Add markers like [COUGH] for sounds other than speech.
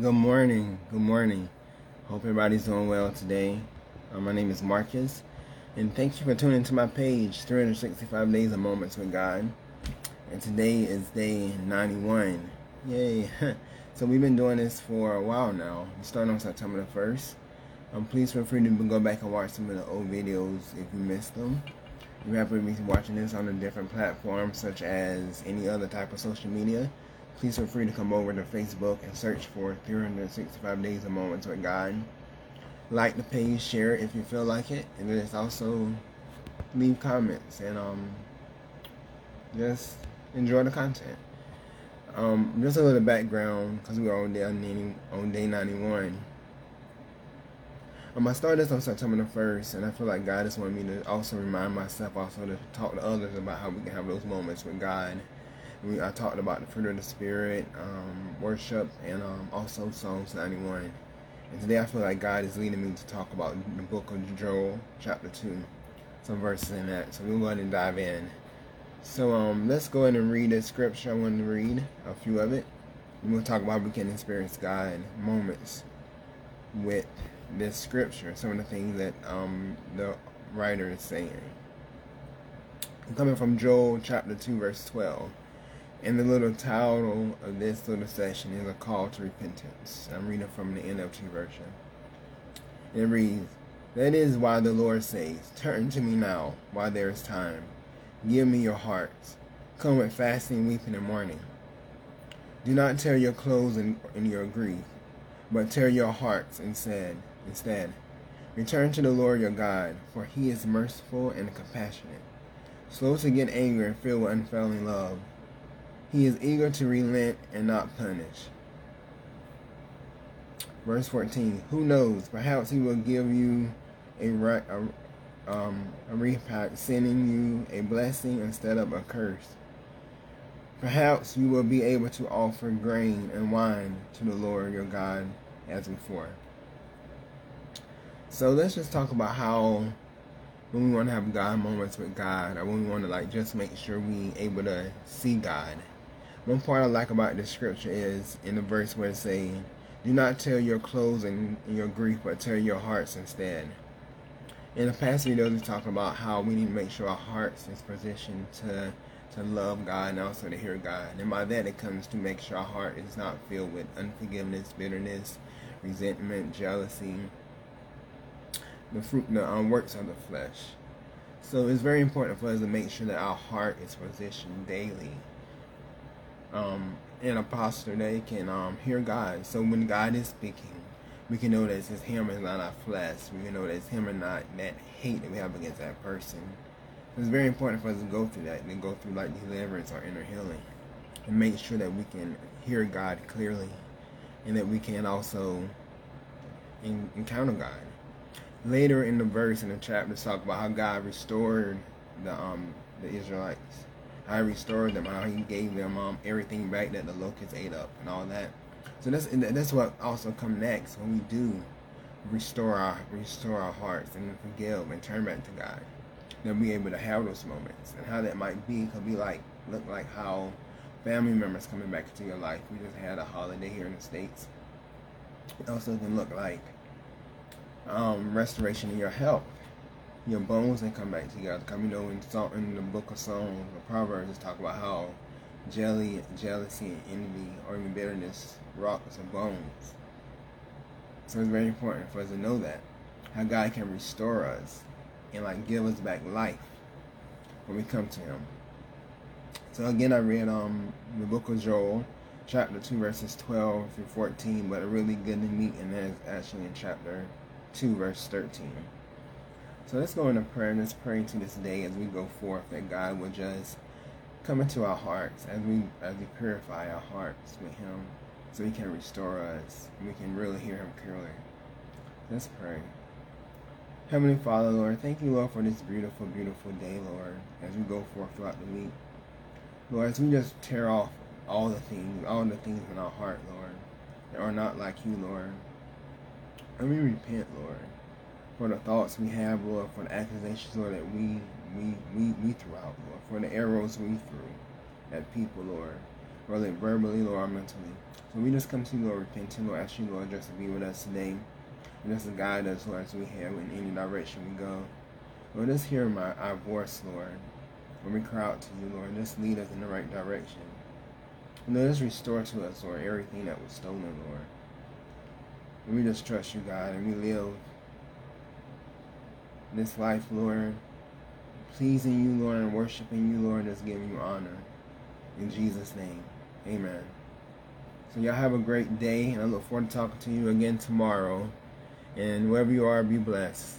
Good morning. Good morning. Hope everybody's doing well today. Uh, my name is Marcus, and thank you for tuning to my page, 365 Days of Moments with God. And today is day 91. Yay. [LAUGHS] so we've been doing this for a while now. Started on September the 1st. Um, please feel free to go back and watch some of the old videos if you missed them. You happen to be watching this on a different platform, such as any other type of social media please feel free to come over to Facebook and search for 365 Days of Moments with God. Like the page, share it if you feel like it, and then also leave comments and um, just enjoy the content. Um, just a little background because we are on day on day 91. Um, I started this on September the 1st, and I feel like God just wanted me to also remind myself, also to talk to others about how we can have those moments with God we, I talked about the fruit of the spirit, um, worship, and um, also Psalms 91. And today I feel like God is leading me to talk about the book of Joel, chapter 2, some verses in that. So we'll go ahead and dive in. So um, let's go ahead and read the scripture. I want to read a few of it. We'll talk about we can experience God moments with this scripture, some of the things that um, the writer is saying. I'm coming from Joel chapter 2, verse 12. And the little title of this little session is a call to repentance. I'm reading from the NLT version. It reads, That is why the Lord says, Turn to me now, while there is time. Give me your hearts. Come with fasting, weeping, and mourning. Do not tear your clothes in, in your grief, but tear your hearts instead. Instead, return to the Lord your God, for he is merciful and compassionate, slow to get angry and filled with unfailing love he is eager to relent and not punish. Verse 14. Who knows? Perhaps he will give you a, a, um, a repack, sending you a blessing instead of a curse. Perhaps you will be able to offer grain and wine to the Lord your God as before. So let's just talk about how when we want to have God moments with God, or when we want to like just make sure we able to see God one part I like about this scripture is in the verse where it's saying, Do not tell your clothes and your grief, but tell your hearts instead. In the past videos, we talked about how we need to make sure our hearts is positioned to to love God and also to hear God. And by that, it comes to make sure our heart is not filled with unforgiveness, bitterness, resentment, jealousy, the fruit, the um, works of the flesh. So it's very important for us to make sure that our heart is positioned daily um, in a posture they can um, hear God. So when God is speaking, we can know that it's Him and not our flesh. We can know that it's Him and not that hate that we have against that person. It's very important for us to go through that and go through like deliverance or inner healing and make sure that we can hear God clearly and that we can also in, encounter God. Later in the verse in the chapter, talk about how God restored the um the Israelites he restored them, how he gave them um, everything back that the locusts ate up and all that. So that's that's what also come next when we do restore our restore our hearts and forgive and turn back to God. Then be able to have those moments and how that might be could be like look like how family members coming back into your life. We just had a holiday here in the states. It also can look like um, restoration in your health your bones and come back together. Come, you know, in, in the book of Psalms or Proverbs, just talk about how jelly, jealousy, and envy, or even bitterness rocks and bones. So it's very important for us to know that how God can restore us and like give us back life when we come to Him. So again, I read um the book of Joel, chapter two, verses twelve through fourteen, but a really good meat, and that's actually in chapter two, verse thirteen. So let's go into prayer and let's pray to this day as we go forth that God will just come into our hearts as we as we purify our hearts with Him, so He can restore us and we can really hear Him clearly. Let's pray. Heavenly Father, Lord, thank you, Lord, for this beautiful, beautiful day, Lord, as we go forth throughout the week. Lord, as we just tear off all the things, all the things in our heart, Lord, that are not like you, Lord. And we repent, Lord for the thoughts we have, Lord, for the accusations, Lord, that we we we, we threw out, Lord, for the arrows we threw at people, Lord. whether verbally or mentally. So we just come to you, Lord, repenting, Lord, ask you, Lord, just to be with us today. And just to guide us, Lord, as we have in any direction we go. Lord, just hear my our voice, Lord. When we cry out to you, Lord, just lead us in the right direction. And Lord, just restore to us, Lord, everything that was stolen, Lord. And we just trust you, God, and we live this life, Lord, pleasing you, Lord, and worshiping you, Lord, just giving you honor. In Jesus' name, amen. So y'all have a great day, and I look forward to talking to you again tomorrow. And wherever you are, be blessed.